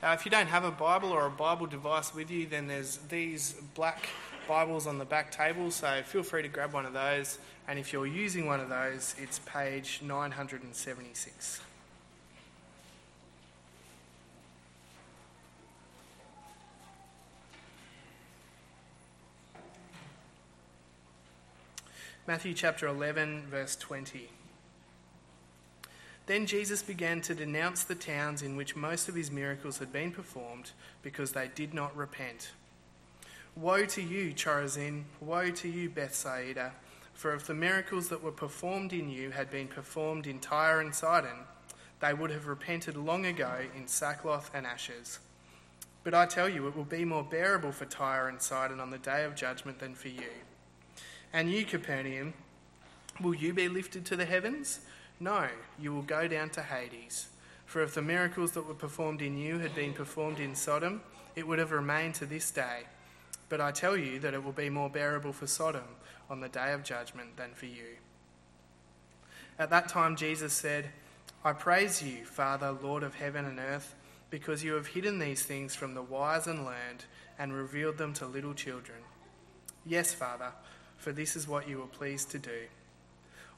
Uh, if you don't have a Bible or a Bible device with you, then there's these black Bibles on the back table, so feel free to grab one of those. And if you're using one of those, it's page 976. Matthew chapter 11, verse 20. Then Jesus began to denounce the towns in which most of his miracles had been performed because they did not repent. Woe to you, Chorazin! Woe to you, Bethsaida! For if the miracles that were performed in you had been performed in Tyre and Sidon, they would have repented long ago in sackcloth and ashes. But I tell you, it will be more bearable for Tyre and Sidon on the day of judgment than for you. And you, Capernaum, will you be lifted to the heavens? No, you will go down to Hades. For if the miracles that were performed in you had been performed in Sodom, it would have remained to this day. But I tell you that it will be more bearable for Sodom on the day of judgment than for you. At that time, Jesus said, I praise you, Father, Lord of heaven and earth, because you have hidden these things from the wise and learned and revealed them to little children. Yes, Father, for this is what you were pleased to do.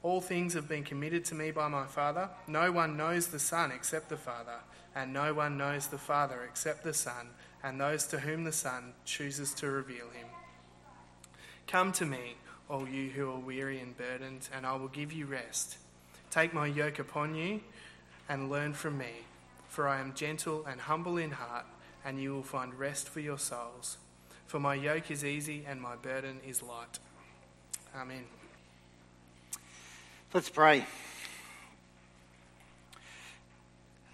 All things have been committed to me by my Father. No one knows the Son except the Father, and no one knows the Father except the Son, and those to whom the Son chooses to reveal him. Come to me, all you who are weary and burdened, and I will give you rest. Take my yoke upon you and learn from me, for I am gentle and humble in heart, and you will find rest for your souls. For my yoke is easy and my burden is light. Amen. Let's pray.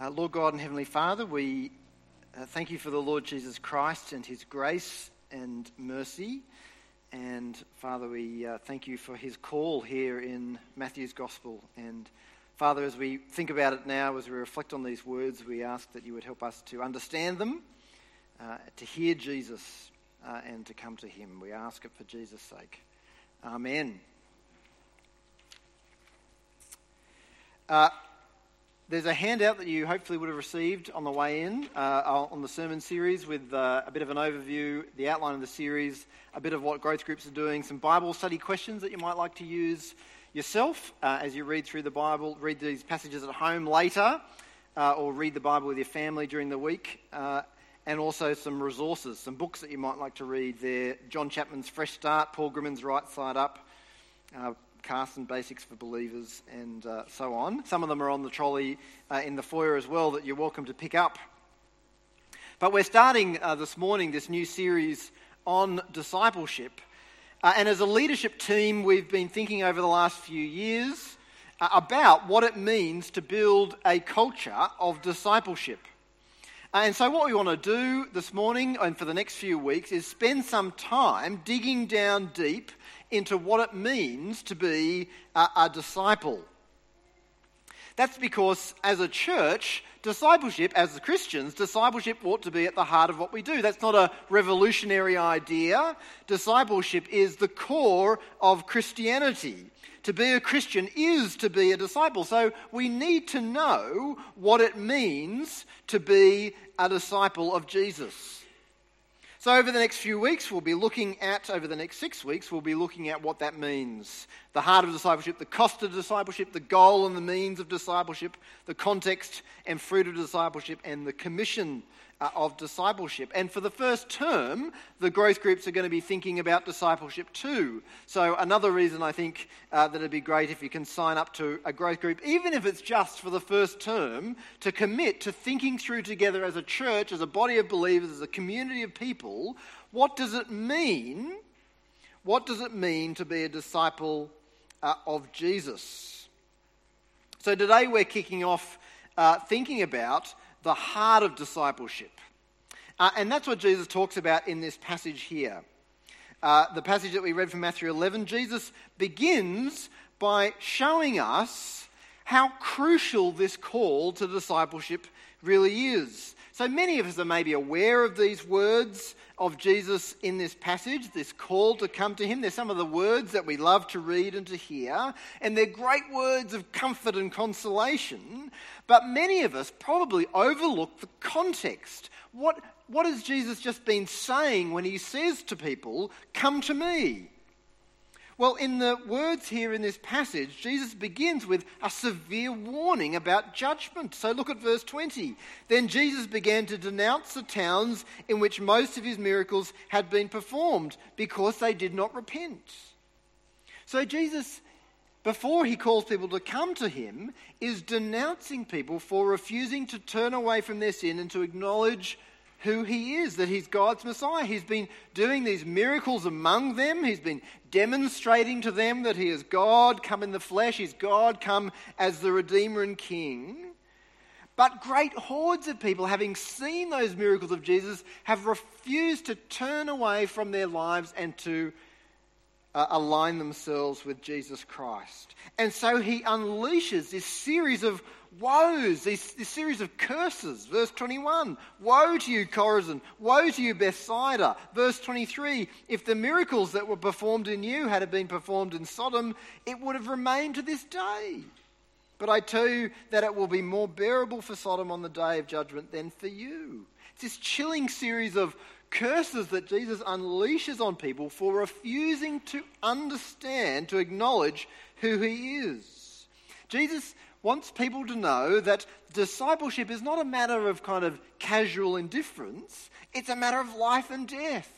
Uh, Lord God and Heavenly Father, we uh, thank you for the Lord Jesus Christ and his grace and mercy. And Father, we uh, thank you for his call here in Matthew's Gospel. And Father, as we think about it now, as we reflect on these words, we ask that you would help us to understand them, uh, to hear Jesus, uh, and to come to him. We ask it for Jesus' sake. Amen. Uh, there's a handout that you hopefully would have received on the way in uh, on the sermon series with uh, a bit of an overview, the outline of the series, a bit of what growth groups are doing, some Bible study questions that you might like to use yourself uh, as you read through the Bible, read these passages at home later, uh, or read the Bible with your family during the week, uh, and also some resources, some books that you might like to read there. John Chapman's Fresh Start, Paul Grimmond's Right Side Up. Carson Basics for Believers, and uh, so on. Some of them are on the trolley uh, in the foyer as well that you're welcome to pick up. But we're starting uh, this morning this new series on discipleship. Uh, and as a leadership team, we've been thinking over the last few years uh, about what it means to build a culture of discipleship. Uh, and so, what we want to do this morning and for the next few weeks is spend some time digging down deep into what it means to be a, a disciple. That's because, as a church, discipleship, as Christians, discipleship ought to be at the heart of what we do. That's not a revolutionary idea. Discipleship is the core of Christianity. To be a Christian is to be a disciple. So we need to know what it means to be a disciple of Jesus. So, over the next few weeks, we'll be looking at, over the next six weeks, we'll be looking at what that means. The heart of discipleship, the cost of discipleship, the goal and the means of discipleship, the context and fruit of discipleship, and the commission uh, of discipleship. And for the first term, the growth groups are going to be thinking about discipleship too. So, another reason I think uh, that it'd be great if you can sign up to a growth group, even if it's just for the first term, to commit to thinking through together as a church, as a body of believers, as a community of people, what does it mean? What does it mean to be a disciple uh, of Jesus? So, today we're kicking off uh, thinking about the heart of discipleship. Uh, and that's what Jesus talks about in this passage here. Uh, the passage that we read from Matthew 11, Jesus begins by showing us how crucial this call to discipleship really is. So many of us are maybe aware of these words of Jesus in this passage, this call to come to Him. They're some of the words that we love to read and to hear, and they're great words of comfort and consolation. But many of us probably overlook the context. What, what has Jesus just been saying when He says to people, Come to me? Well, in the words here in this passage, Jesus begins with a severe warning about judgment. So look at verse 20. Then Jesus began to denounce the towns in which most of his miracles had been performed because they did not repent. So Jesus, before he calls people to come to him, is denouncing people for refusing to turn away from their sin and to acknowledge who he is, that he's God's Messiah. He's been doing these miracles among them. He's been demonstrating to them that he is God come in the flesh. He's God come as the Redeemer and King. But great hordes of people, having seen those miracles of Jesus, have refused to turn away from their lives and to uh, align themselves with Jesus Christ. And so he unleashes this series of woes, this, series of curses. Verse 21 Woe to you, Chorazin! Woe to you, Bethsaida! Verse 23 If the miracles that were performed in you had been performed in Sodom, it would have remained to this day. But I tell you that it will be more bearable for Sodom on the day of judgment than for you. It's this chilling series of curses that Jesus unleashes on people for refusing to understand, to acknowledge who he is. Jesus wants people to know that discipleship is not a matter of kind of casual indifference, it's a matter of life and death.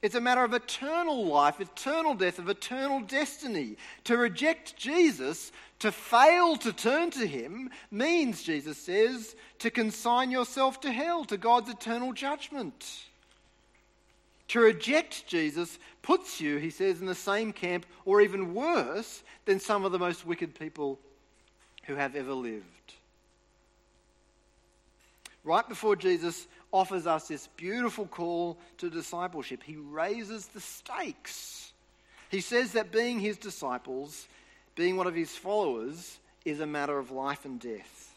It's a matter of eternal life, eternal death, of eternal destiny. To reject Jesus, to fail to turn to him, means, Jesus says, to consign yourself to hell, to God's eternal judgment. To reject Jesus puts you, he says, in the same camp, or even worse, than some of the most wicked people who have ever lived. Right before Jesus offers us this beautiful call to discipleship, he raises the stakes. He says that being his disciples, being one of his followers, is a matter of life and death.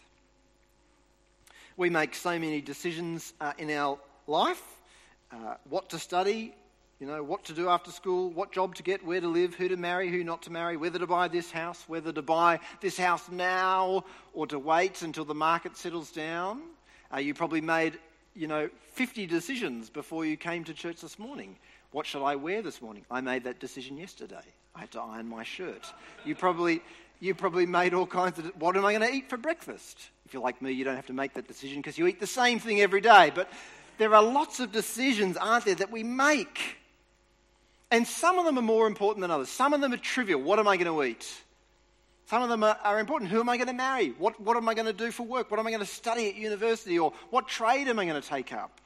We make so many decisions uh, in our life uh, what to study, you know, what to do after school, what job to get, where to live, who to marry, who not to marry, whether to buy this house, whether to buy this house now or to wait until the market settles down. Uh, you probably made, you know, 50 decisions before you came to church this morning. What should I wear this morning? I made that decision yesterday. I had to iron my shirt. You probably, you probably made all kinds of, what am I going to eat for breakfast? If you're like me, you don't have to make that decision because you eat the same thing every day. But there are lots of decisions, aren't there, that we make and some of them are more important than others. Some of them are trivial. What am I going to eat? Some of them are, are important. Who am I going to marry? What, what am I going to do for work? What am I going to study at university? Or what trade am I going to take up?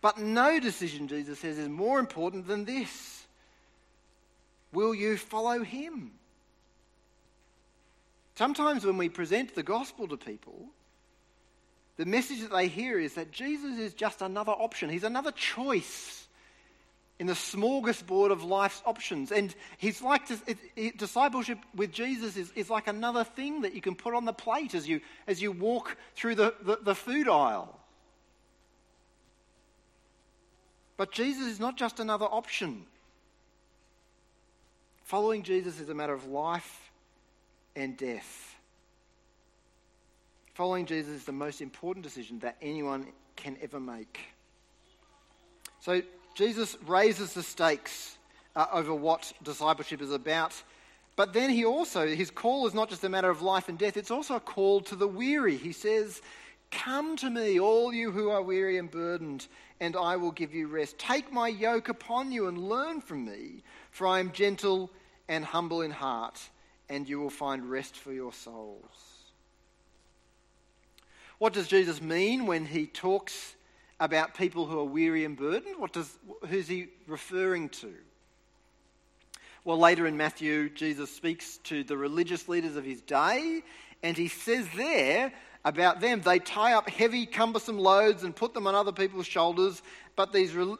But no decision, Jesus says, is more important than this. Will you follow him? Sometimes when we present the gospel to people, the message that they hear is that Jesus is just another option. He's another choice in the smorgasbord of life's options. And he's like discipleship with Jesus is, is like another thing that you can put on the plate as you, as you walk through the, the, the food aisle. But Jesus is not just another option. Following Jesus is a matter of life and death. Following Jesus is the most important decision that anyone can ever make. So, Jesus raises the stakes uh, over what discipleship is about. But then he also, his call is not just a matter of life and death, it's also a call to the weary. He says, Come to me, all you who are weary and burdened, and I will give you rest. Take my yoke upon you and learn from me, for I am gentle and humble in heart, and you will find rest for your souls. What does Jesus mean when he talks about people who are weary and burdened? What does, who's he referring to? Well, later in Matthew, Jesus speaks to the religious leaders of his day, and he says there about them they tie up heavy, cumbersome loads and put them on other people's shoulders, but these, uh,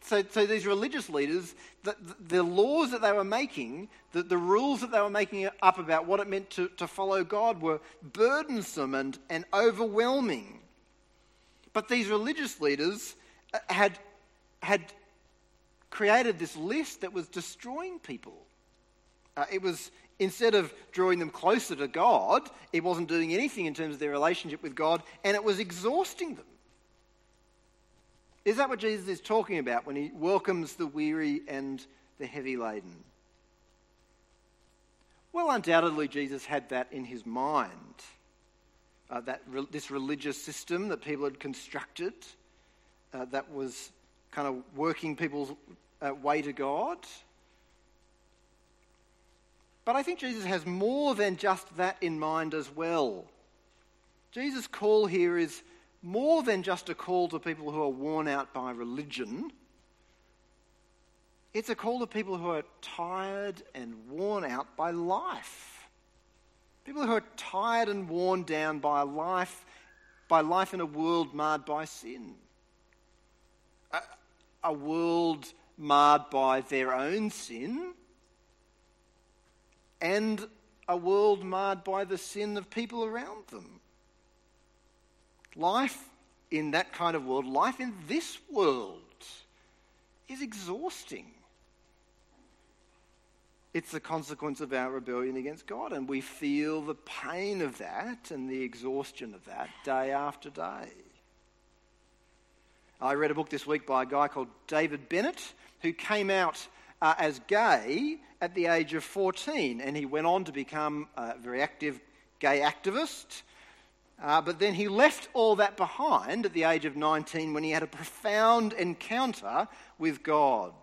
so, so these religious leaders, the, the, laws that they were making, the, the rules that they were making up about what it meant to, to follow God were burdensome and, and overwhelming. But these religious leaders uh, had, had created this list that was destroying people. Uh, it was, instead of drawing them closer to God, it wasn't doing anything in terms of their relationship with God, and it was exhausting them. Is that what Jesus is talking about when he welcomes the weary and the heavy laden? Well, undoubtedly, Jesus had that in his mind. Uh, that re- this religious system that people had constructed uh, that was kind of working people's uh, way to God. But I think Jesus has more than just that in mind as well. Jesus' call here is more than just a call to people who are worn out by religion. It's a call to people who are tired and worn out by life. People who are tired and worn down by life, by life in a world marred by sin. A, a world marred by their own sin and a world marred by the sin of people around them. Life in that kind of world, life in this world, is exhausting. It's the consequence of our rebellion against God, and we feel the pain of that and the exhaustion of that day after day. I read a book this week by a guy called David Bennett who came out uh, as gay at the age of 14, and he went on to become a very active gay activist. Uh, but then he left all that behind at the age of 19 when he had a profound encounter with God.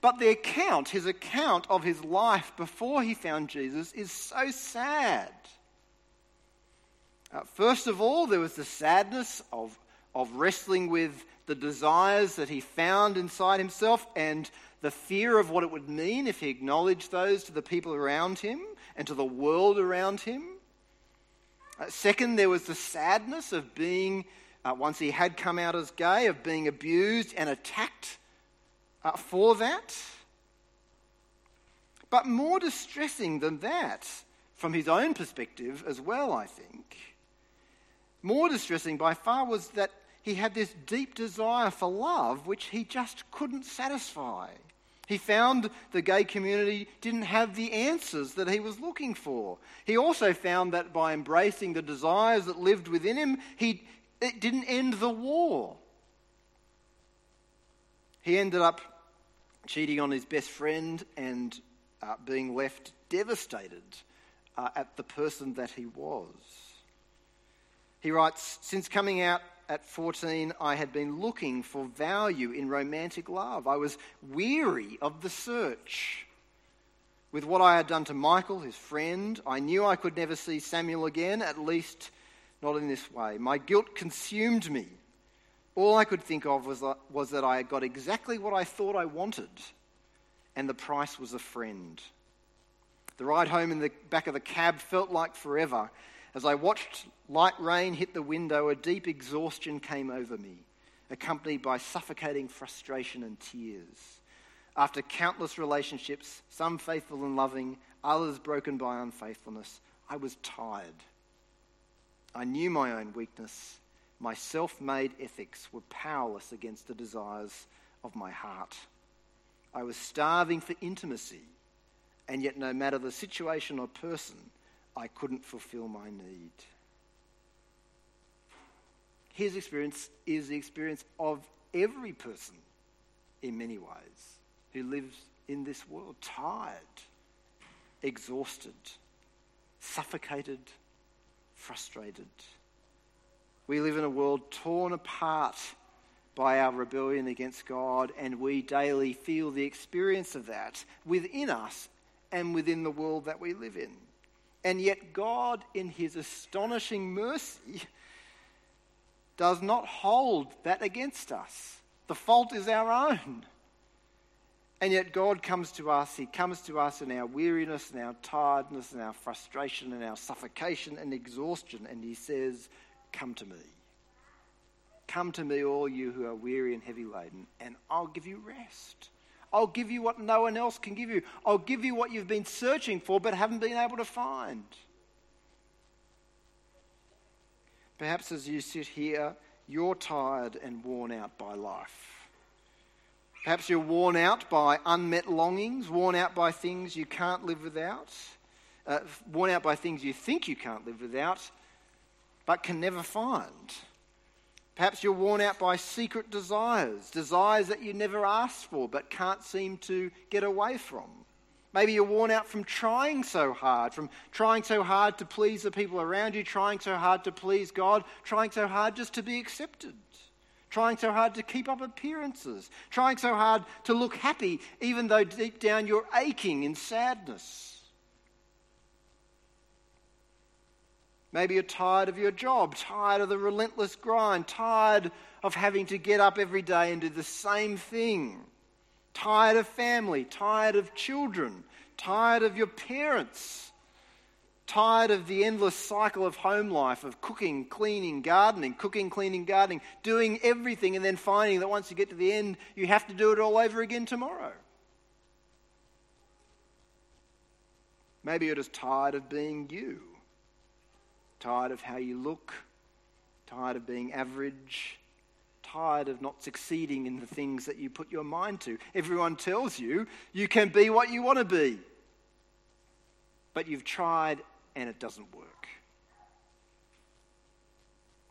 But the account, his account of his life before he found Jesus, is so sad. Uh, first of all, there was the sadness of, of wrestling with the desires that he found inside himself and the fear of what it would mean if he acknowledged those to the people around him and to the world around him. Uh, second, there was the sadness of being, uh, once he had come out as gay, of being abused and attacked uh, for that. But more distressing than that, from his own perspective as well, I think, more distressing by far was that he had this deep desire for love which he just couldn't satisfy. He found the gay community didn't have the answers that he was looking for. He also found that by embracing the desires that lived within him, he, it didn't end the war. He ended up cheating on his best friend and uh, being left devastated uh, at the person that he was. He writes Since coming out at 14, I had been looking for value in romantic love. I was weary of the search. With what I had done to Michael, his friend, I knew I could never see Samuel again, at least not in this way. My guilt consumed me. All I could think of was, uh, was that I had got exactly what I thought I wanted, and the price was a friend. The ride home in the back of the cab felt like forever. As I watched light rain hit the window, a deep exhaustion came over me, accompanied by suffocating frustration and tears. After countless relationships, some faithful and loving, others broken by unfaithfulness, I was tired. I knew my own weakness. My self made ethics were powerless against the desires of my heart. I was starving for intimacy, and yet, no matter the situation or person, I couldn't fulfill my need. His experience is the experience of every person in many ways who lives in this world tired, exhausted, suffocated, frustrated. We live in a world torn apart by our rebellion against God, and we daily feel the experience of that within us and within the world that we live in. And yet, God, in his astonishing mercy, does not hold that against us. The fault is our own. And yet, God comes to us. He comes to us in our weariness and our tiredness and our frustration and our suffocation and exhaustion. And He says, Come to me. Come to me, all you who are weary and heavy laden, and I'll give you rest. I'll give you what no one else can give you. I'll give you what you've been searching for but haven't been able to find. Perhaps as you sit here, you're tired and worn out by life. Perhaps you're worn out by unmet longings, worn out by things you can't live without, uh, worn out by things you think you can't live without, but can never find. Perhaps you're worn out by secret desires, desires that you never asked for but can't seem to get away from. Maybe you're worn out from trying so hard, from trying so hard to please the people around you, trying so hard to please God, trying so hard just to be accepted, trying so hard to keep up appearances, trying so hard to look happy, even though deep down you're aching in sadness. Maybe you're tired of your job, tired of the relentless grind, tired of having to get up every day and do the same thing, tired of family, tired of children, tired of your parents, tired of the endless cycle of home life of cooking, cleaning, gardening, cooking, cleaning, gardening, doing everything, and then finding that once you get to the end, you have to do it all over again tomorrow. Maybe you're just tired of being you tired of how you look, tired of being average, tired of not succeeding in the things that you put your mind to. Everyone tells you you can be what you want to be, but you've tried and it doesn't work.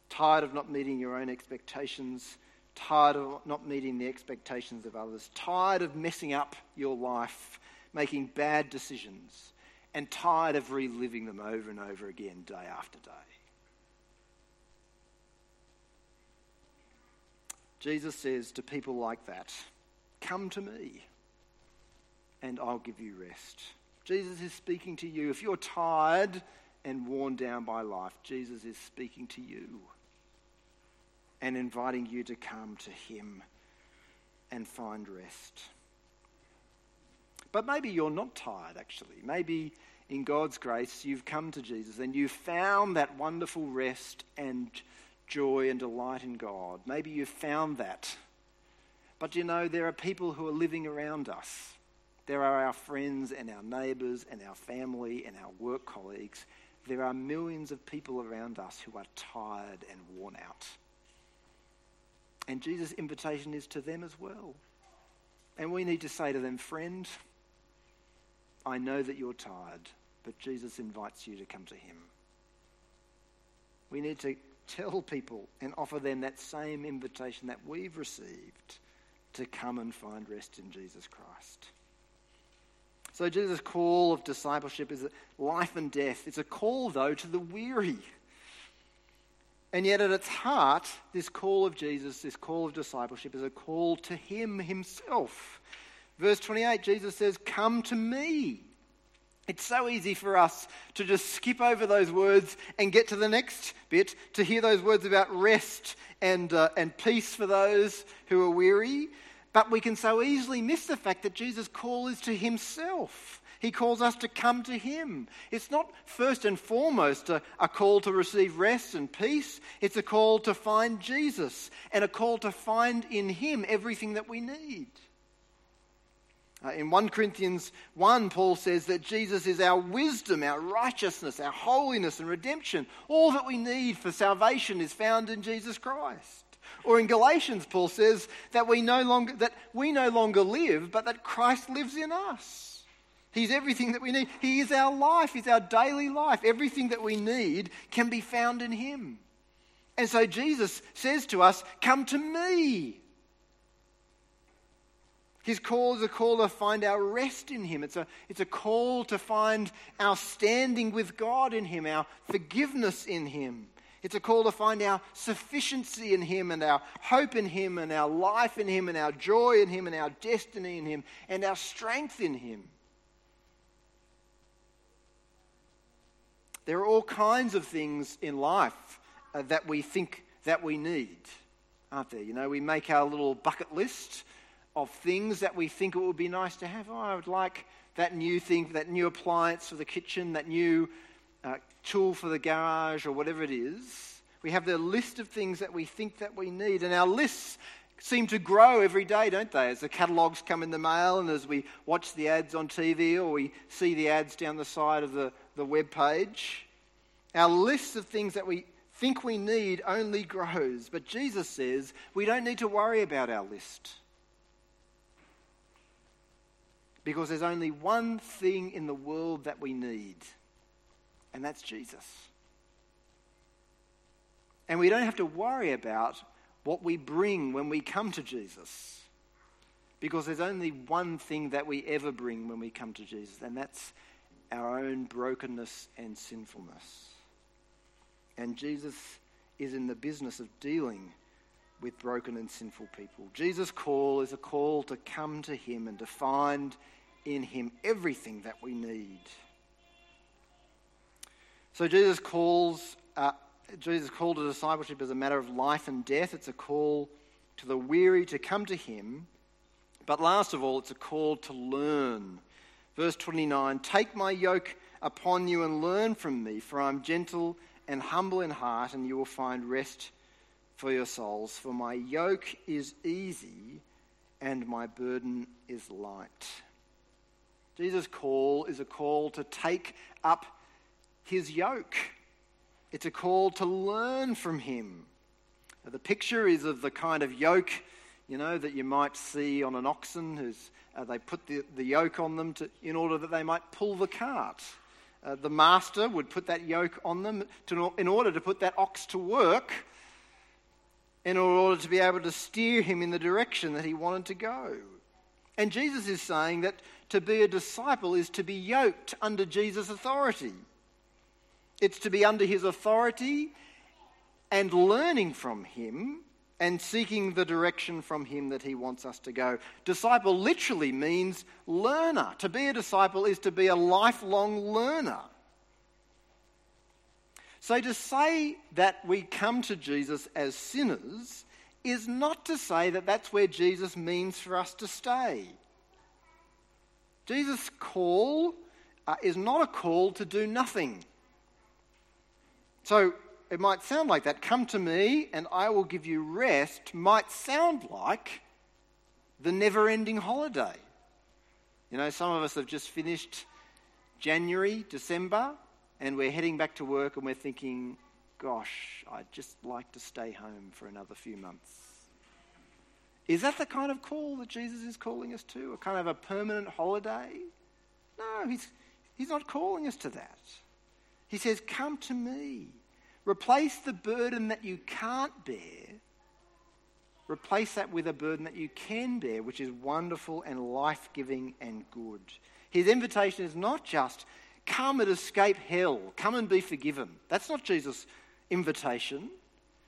Tired of not meeting your own expectations, tired of not meeting the expectations of others, tired of messing up your life, making bad decisions and tired of reliving them over and over again, day after day. Jesus says to people like that, Come to me, and I'll give you rest. Jesus is speaking to you. If you're tired and worn down by life, Jesus is speaking to you and inviting you to come to him and find rest. But maybe you're not tired, actually. Maybe in God's grace you've come to Jesus and you've found that wonderful rest and joy and delight in God. Maybe you've found that. But you know, there are people who are living around us. There are our friends and our neighbours and our family and our work colleagues. There are millions of people around us who are tired and worn out. And Jesus' invitation is to them as well. And we need to say to them, friend, I know that you're tired, but Jesus invites you to come to him. We need to tell people and offer them that same invitation that we've received to come and find rest in Jesus Christ. So, Jesus' call of discipleship is life and death. It's a call, though, to the weary. And yet, at its heart, this call of Jesus, this call of discipleship, is a call to Him Himself. Verse 28, Jesus says, Come to me. It's so easy for us to just skip over those words and get to the next bit, to hear those words about rest and, uh, and peace for those who are weary. But we can so easily miss the fact that Jesus' call is to himself. He calls us to come to him. It's not first and foremost a, a call to receive rest and peace, it's a call to find Jesus and a call to find in him everything that we need. Uh, in 1 Corinthians 1, Paul says that Jesus is our wisdom, our righteousness, our holiness, and redemption. All that we need for salvation is found in Jesus Christ. Or in Galatians, Paul says that we no longer, that we no longer live, but that Christ lives in us. He's everything that we need. He is our life, He's our daily life. Everything that we need can be found in Him. And so Jesus says to us, Come to me. His call is a call to find our rest in Him. It's a, it's a call to find our standing with God in Him, our forgiveness in Him. It's a call to find our sufficiency in Him and our hope in Him and our life in Him and our joy in Him and our destiny in Him and our strength in Him. There are all kinds of things in life uh, that we think that we need, aren't there? You know, we make our little bucket list of things that we think it would be nice to have. Oh, I would like that new thing, that new appliance for the kitchen, that new uh, tool for the garage, or whatever it is. We have the list of things that we think that we need, and our lists seem to grow every day, don't they? As the catalogues come in the mail and as we watch the ads on TV or we see the ads down the side of the, the web page. Our list of things that we think we need only grows. But Jesus says we don't need to worry about our list. Because there's only one thing in the world that we need, and that's Jesus. And we don't have to worry about what we bring when we come to Jesus. Because there's only one thing that we ever bring when we come to Jesus, and that's our own brokenness and sinfulness. And Jesus is in the business of dealing with broken and sinful people. Jesus' call is a call to come to Him and to find in Him everything that we need. So Jesus calls, uh, Jesus called to discipleship as a matter of life and death. It's a call to the weary to come to Him. But last of all, it's a call to learn. Verse 29 Take my yoke upon you and learn from me, for I'm gentle and humble in heart, and you will find rest for your souls. For my yoke is easy and my burden is light. Jesus' call is a call to take up his yoke, it's a call to learn from him. The picture is of the kind of yoke, you know, that you might see on an oxen who's uh, they put the, the yoke on them to, in order that they might pull the cart. Uh, the master would put that yoke on them to, in order to put that ox to work, in order to be able to steer him in the direction that he wanted to go. And Jesus is saying that to be a disciple is to be yoked under Jesus' authority. It's to be under his authority and learning from him and seeking the direction from Him that He wants us to go. Disciple literally means learner. To be a disciple is to be a lifelong learner. So to say that we come to Jesus as sinners is not to say that that's where Jesus means for us to stay. Jesus' call uh, is not a call to do nothing. So it might sound like that. Come to me and I will give you rest, might sound like the never ending holiday. You know, some of us have just finished January, December, and we're heading back to work and we're thinking, gosh, I'd just like to stay home for another few months. Is that the kind of call that Jesus is calling us to? A kind of a permanent holiday? No, he's, he's not calling us to that. He says, Come to me. Replace the burden that you can't bear. Replace that with a burden that you can bear, which is wonderful and life giving and good. His invitation is not just come and escape hell, come and be forgiven. That's not Jesus' invitation.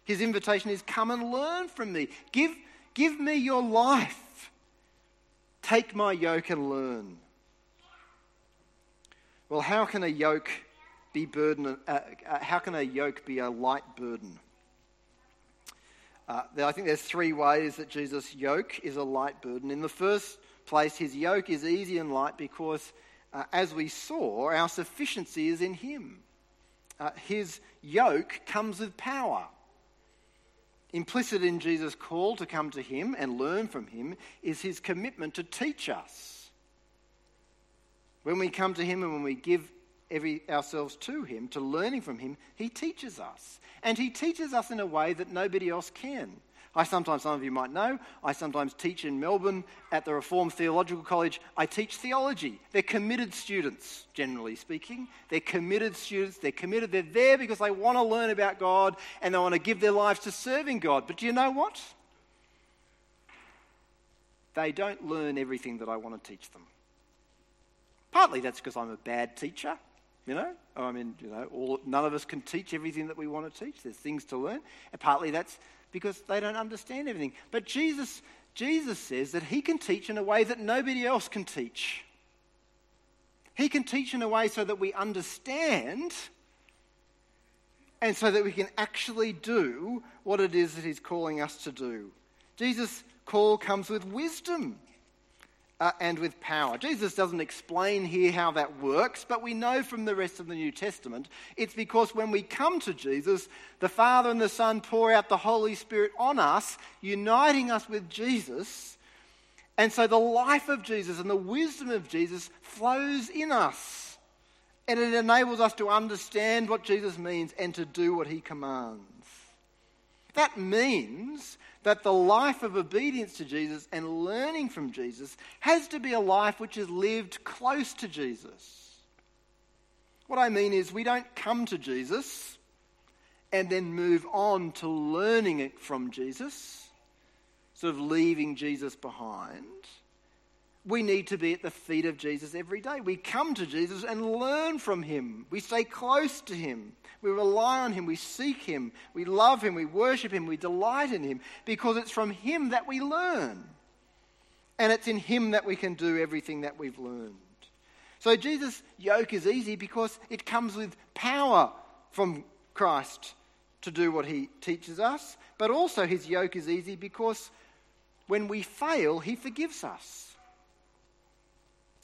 His invitation is come and learn from me. Give, give me your life. Take my yoke and learn. Well, how can a yoke be burden? Uh, uh, how can a yoke be a light burden? Uh, I think there's three ways that Jesus' yoke is a light burden. In the first place, his yoke is easy and light because, uh, as we saw, our sufficiency is in him. Uh, his yoke comes with power. Implicit in Jesus' call to come to him and learn from him is his commitment to teach us. When we come to him and when we give every, ourselves to Him, to learning from Him, He teaches us. And He teaches us in a way that nobody else can. I sometimes, some of you might know, I sometimes teach in Melbourne at the Reformed Theological College. I teach theology. They're committed students, generally speaking. They're committed students. They're committed. They're there because they want to learn about God and they want to give their lives to serving God. But do you know what? They don't learn everything that I want to teach them. Partly that's because I'm a bad teacher. You know, I mean, you know, all, none of us can teach everything that we want to teach. There's things to learn. And partly that's because they don't understand everything. But Jesus, Jesus says that he can teach in a way that nobody else can teach. He can teach in a way so that we understand and so that we can actually do what it is that he's calling us to do. Jesus' call comes with wisdom. Uh, and with power. Jesus doesn't explain here how that works, but we know from the rest of the New Testament it's because when we come to Jesus, the Father and the Son pour out the Holy Spirit on us, uniting us with Jesus. And so the life of Jesus and the wisdom of Jesus flows in us. And it enables us to understand what Jesus means and to do what he commands. That means that the life of obedience to Jesus and learning from Jesus has to be a life which is lived close to Jesus. What I mean is, we don't come to Jesus and then move on to learning it from Jesus, sort of leaving Jesus behind we need to be at the feet of Jesus every day. We come to Jesus and learn from him. We stay close to him. We rely on him. We seek him. We love him. We worship him. We delight in him because it's from him that we learn. And it's in him that we can do everything that we've learned. So Jesus' yoke is easy because it comes with power from Christ to do what he teaches us. But also his yoke is easy because when we fail, he forgives us.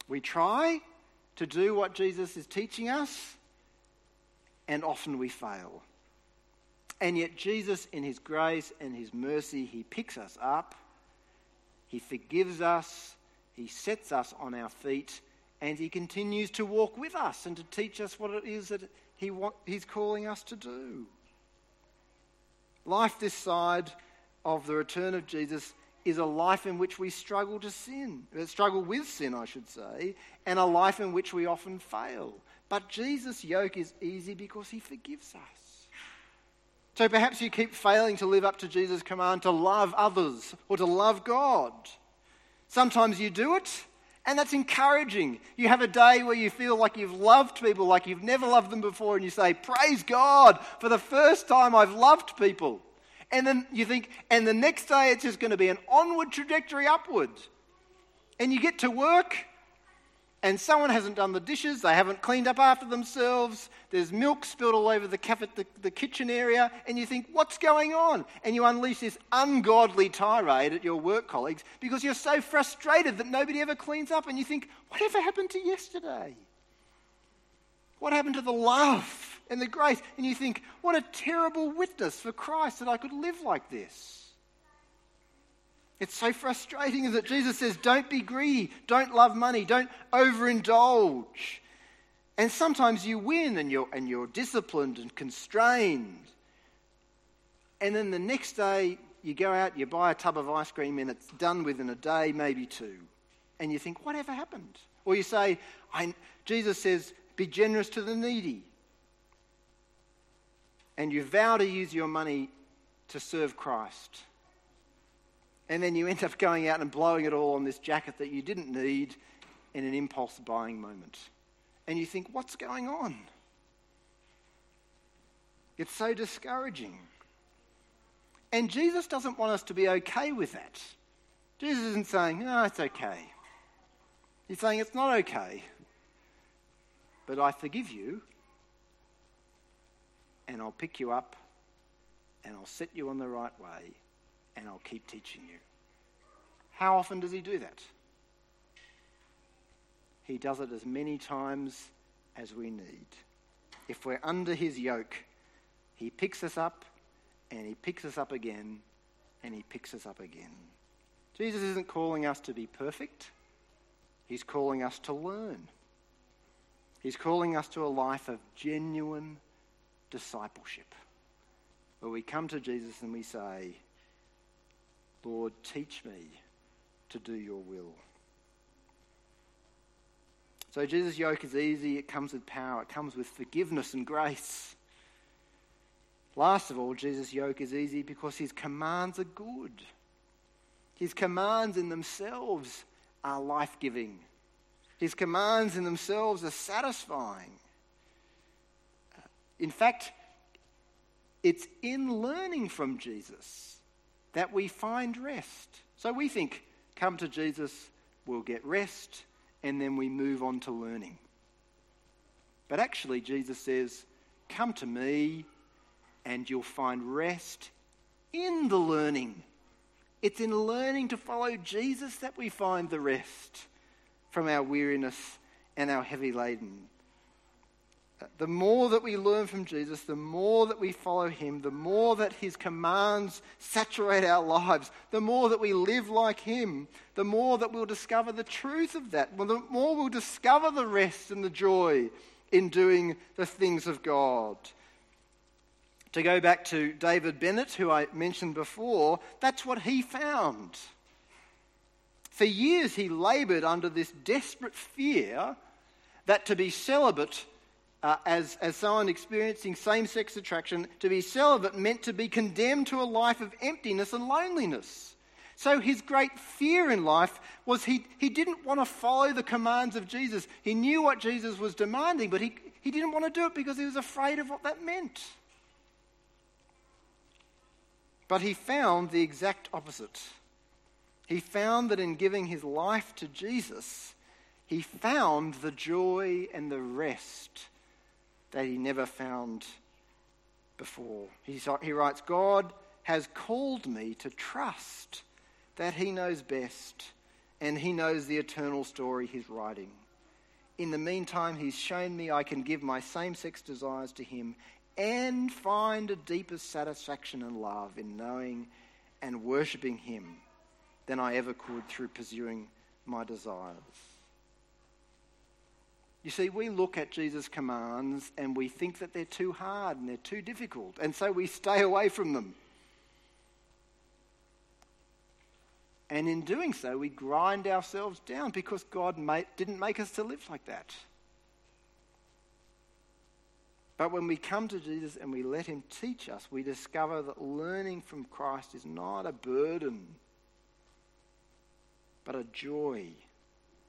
We try to do what Jesus is teaching us, and often we fail. And yet, Jesus, in His grace and His mercy, He picks us up, He forgives us, He sets us on our feet, and He continues to walk with us and to teach us what it is that he want, He's calling us to do. Life this side of the return of Jesus is a life in which we struggle to sin, uh, struggle with sin, I should say, and a life in which we often fail. But Jesus' yoke is easy because he forgives us. So perhaps you keep failing to live up to Jesus' command to love others or to love God. Sometimes you do it, and that's encouraging. You have a day where you feel like you've loved people like you've never loved them before, and you say, Praise God, for the first time I've loved people. And then you think, and the next day it's just going to be an onward trajectory upwards. And you get to work, and someone hasn't done the dishes, they haven't cleaned up after themselves, there's milk spilled all over the, the, the kitchen area, and you think, what's going on? And you unleash this ungodly tirade at your work colleagues because you're so frustrated that nobody ever cleans up, and you think, whatever happened to yesterday? What happened to the love and the grace? And you think, what a terrible witness for Christ that I could live like this. It's so frustrating that Jesus says, don't be greedy, don't love money, don't overindulge. And sometimes you win and you're, and you're disciplined and constrained. And then the next day, you go out, you buy a tub of ice cream, and it's done within a day, maybe two. And you think, whatever happened? Or you say, Jesus says, be generous to the needy. And you vow to use your money to serve Christ. And then you end up going out and blowing it all on this jacket that you didn't need in an impulse buying moment. And you think, what's going on? It's so discouraging. And Jesus doesn't want us to be okay with that. Jesus isn't saying, no, it's okay. He's saying it's not okay. But I forgive you, and I'll pick you up, and I'll set you on the right way, and I'll keep teaching you. How often does he do that? He does it as many times as we need. If we're under his yoke, he picks us up and he picks us up again and he picks us up again. Jesus isn't calling us to be perfect, he's calling us to learn. He's calling us to a life of genuine discipleship, where we come to Jesus and we say, Lord, teach me to do your will. So Jesus' yoke is easy, it comes with power, it comes with forgiveness and grace. Last of all, Jesus' yoke is easy because his commands are good. His commands in themselves are life giving. His commands in themselves are satisfying. In fact, it's in learning from Jesus that we find rest. So we think, come to Jesus, we'll get rest, and then we move on to learning. But actually, Jesus says, come to me, and you'll find rest in the learning. It's in learning to follow Jesus that we find the rest from our weariness and our heavy laden. The more that we learn from Jesus, the more that we follow him, the more that his commands saturate our lives, the more that we live like him, the more that we'll discover the truth of that, the more we'll discover the rest and the joy in doing the things of God. To go back to David Bennett, who I mentioned before, that's what he found. For years, he laboured under this desperate fear that to be celibate, uh, as, as someone experiencing same sex attraction, to be celibate meant to be condemned to a life of emptiness and loneliness. So his great fear in life was he, he didn't want to follow the commands of Jesus. He knew what Jesus was demanding, but he, he didn't want to do it because he was afraid of what that meant. But he found the exact opposite. He found that in giving his life to Jesus, he found the joy and the rest that he never found before. He, writes, God has called me to trust that he knows best and he knows the eternal story he's writing. In the meantime, he's shown me I can give my same sex desires to him and find a deeper satisfaction and love in knowing and worshipping Him than I ever could through pursuing my desires. You see, we look at Jesus' commands and we think that they're too hard and they're too difficult, and so we stay away from them. And in doing so, we grind ourselves down because God didn't make us to live like that. But when we come to Jesus and we let him teach us, we discover that learning from Christ is not a burden, but a joy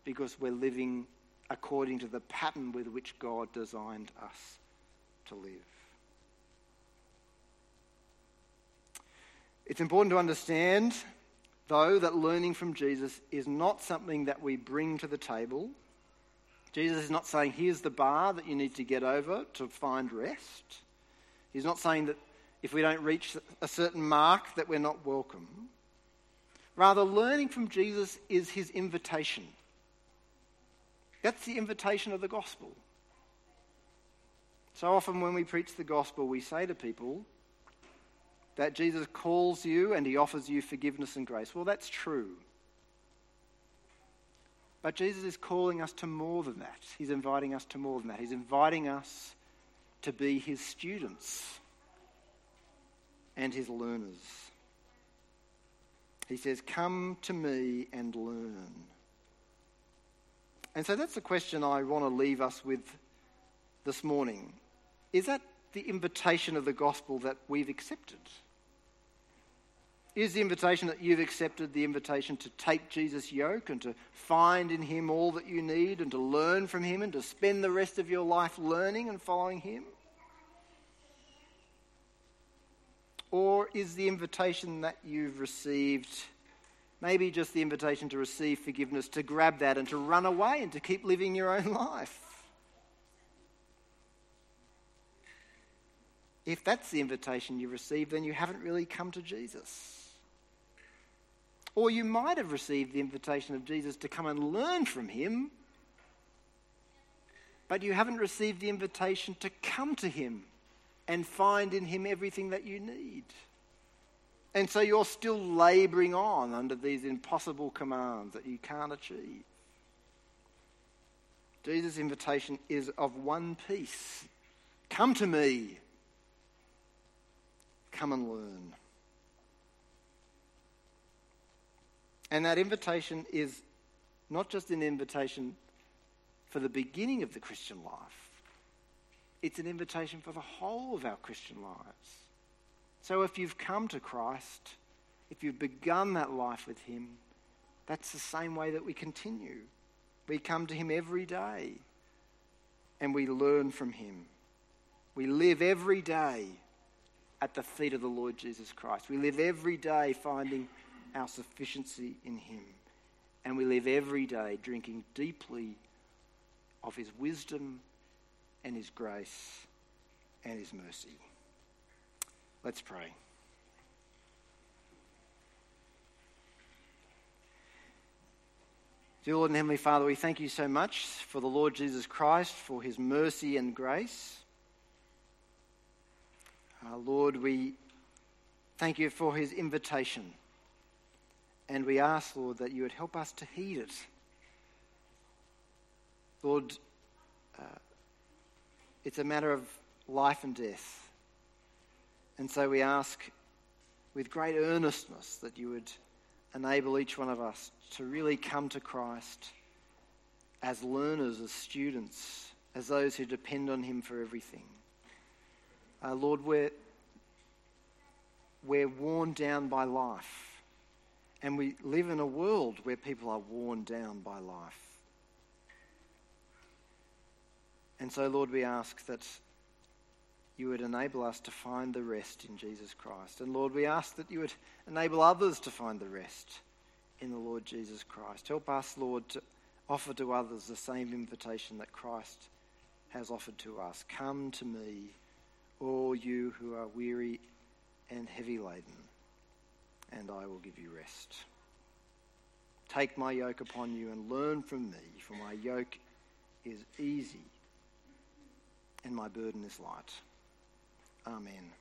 because we're living according to the pattern with which God designed us to live. It's important to understand, though, that learning from Jesus is not something that we bring to the table Jesus is not saying, here's the bar that you need to get over to find rest. He's not saying that if we don't reach a certain mark that we're not welcome. Rather, learning from Jesus is his invitation. That's the invitation of the gospel. So often, when we preach the gospel, we say to people that Jesus calls you and he offers you forgiveness and grace. Well, that's true. But Jesus is calling us to more than that. He's inviting us to more than that. He's inviting us to be his students and his learners. He says, Come to me and learn. And so that's the question I want to leave us with this morning. Is that the invitation of the gospel that we've accepted? Is the invitation that you've accepted the invitation to take Jesus' yoke and to find in him all that you need and to learn from him and to spend the rest of your life learning and following him? Or is the invitation that you've received maybe just the invitation to receive forgiveness, to grab that and to run away and to keep living your own life? If that's the invitation you received, then you haven't really come to Jesus. Or you might have received the invitation of Jesus to come and learn from him, but you haven't received the invitation to come to him and find in him everything that you need. And so you're still laboring on under these impossible commands that you can't achieve. Jesus' invitation is of one piece Come to me, come and learn. And that invitation is not just an invitation for the beginning of the Christian life, it's an invitation for the whole of our Christian lives. So if you've come to Christ, if you've begun that life with Him, that's the same way that we continue. We come to Him every day and we learn from Him. We live every day at the feet of the Lord Jesus Christ. We live every day finding our sufficiency in Him. And we live every day drinking deeply of His wisdom and His grace and His mercy. Let's pray. Dear Lord and Heavenly Father, we thank you so much for the Lord Jesus Christ, for his mercy and grace. Uh, Lord, we thank you for his invitation. And we ask, Lord, that you would help us to heed it. Lord, uh, it's a matter of life and death. And so we ask with great earnestness that you would enable each one of us to really come to Christ as learners, as students, as those who depend on Him for everything. Uh, Lord, we're, we're worn down by life. And we live in a world where people are worn down by life. And so, Lord, we ask that you would enable us to find the rest in Jesus Christ. And Lord, we ask that you would enable others to find the rest in the Lord Jesus Christ. Help us, Lord, to offer to others the same invitation that Christ has offered to us. Come to me, all you who are weary and heavy laden, and I will give you rest. Take my yoke upon you and learn from me, for my yoke is easy and my burden is light. Amen.